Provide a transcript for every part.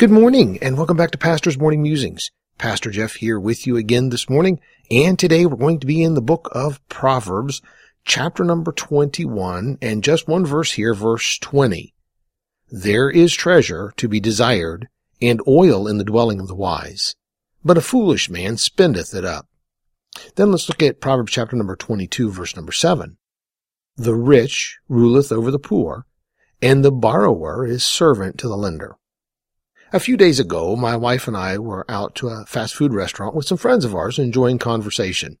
Good morning and welcome back to Pastor's Morning Musings. Pastor Jeff here with you again this morning. And today we're going to be in the book of Proverbs, chapter number 21 and just one verse here, verse 20. There is treasure to be desired and oil in the dwelling of the wise, but a foolish man spendeth it up. Then let's look at Proverbs chapter number 22 verse number 7. The rich ruleth over the poor and the borrower is servant to the lender. A few days ago, my wife and I were out to a fast food restaurant with some friends of ours enjoying conversation.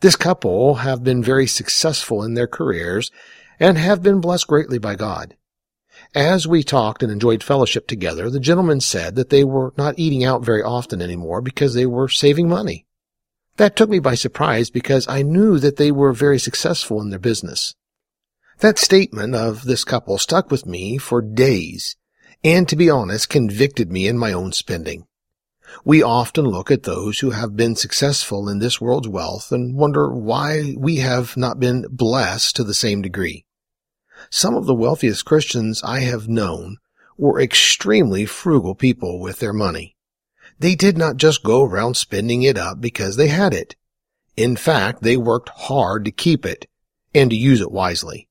This couple have been very successful in their careers and have been blessed greatly by God. As we talked and enjoyed fellowship together, the gentleman said that they were not eating out very often anymore because they were saving money. That took me by surprise because I knew that they were very successful in their business. That statement of this couple stuck with me for days and to be honest, convicted me in my own spending. We often look at those who have been successful in this world's wealth and wonder why we have not been blessed to the same degree. Some of the wealthiest Christians I have known were extremely frugal people with their money. They did not just go around spending it up because they had it. In fact, they worked hard to keep it and to use it wisely.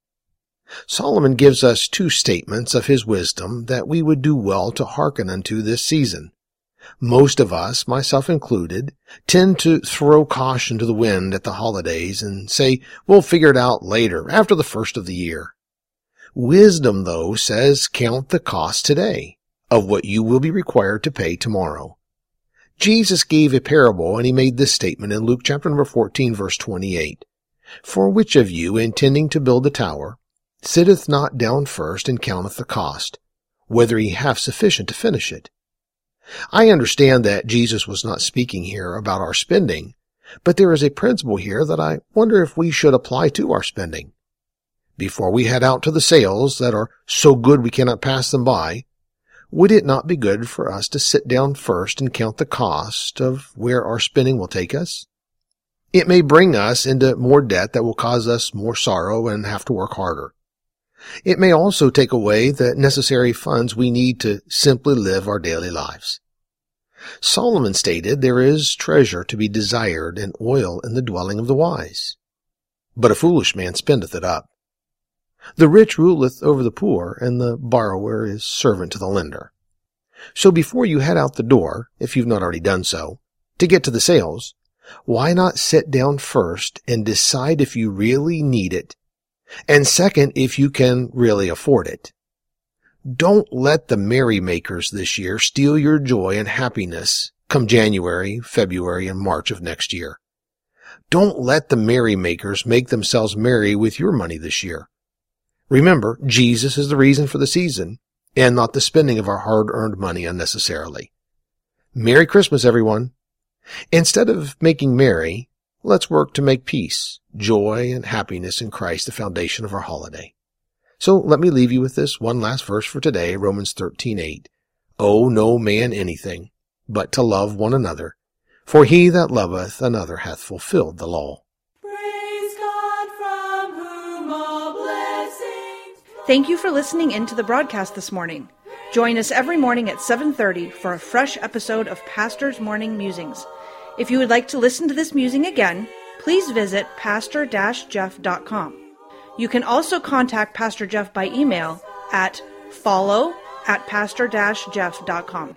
Solomon gives us two statements of his wisdom that we would do well to hearken unto this season. Most of us, myself included, tend to throw caution to the wind at the holidays and say, we'll figure it out later, after the first of the year. Wisdom, though, says count the cost today of what you will be required to pay tomorrow. Jesus gave a parable and he made this statement in Luke chapter number 14 verse 28. For which of you intending to build a tower sitteth not down first and counteth the cost, whether he have sufficient to finish it. I understand that Jesus was not speaking here about our spending, but there is a principle here that I wonder if we should apply to our spending. Before we head out to the sales that are so good we cannot pass them by, would it not be good for us to sit down first and count the cost of where our spending will take us? It may bring us into more debt that will cause us more sorrow and have to work harder. It may also take away the necessary funds we need to simply live our daily lives. Solomon stated there is treasure to be desired and oil in the dwelling of the wise. But a foolish man spendeth it up. The rich ruleth over the poor, and the borrower is servant to the lender. So before you head out the door, if you've not already done so, to get to the sales, why not sit down first and decide if you really need it and second, if you can really afford it. Don't let the merrymakers this year steal your joy and happiness come January, February, and March of next year. Don't let the merrymakers make themselves merry with your money this year. Remember, Jesus is the reason for the season and not the spending of our hard-earned money unnecessarily. Merry Christmas, everyone. Instead of making merry, Let's work to make peace, joy, and happiness in Christ the foundation of our holiday. So let me leave you with this one last verse for today, Romans 13:8. Owe no man anything, but to love one another, for he that loveth another hath fulfilled the law. Thank you for listening in to the broadcast this morning. Join us every morning at 7:30 for a fresh episode of Pastor's Morning Musings. If you would like to listen to this musing again, please visit pastor-jeff.com. You can also contact Pastor Jeff by email at follow at pastor-jeff.com.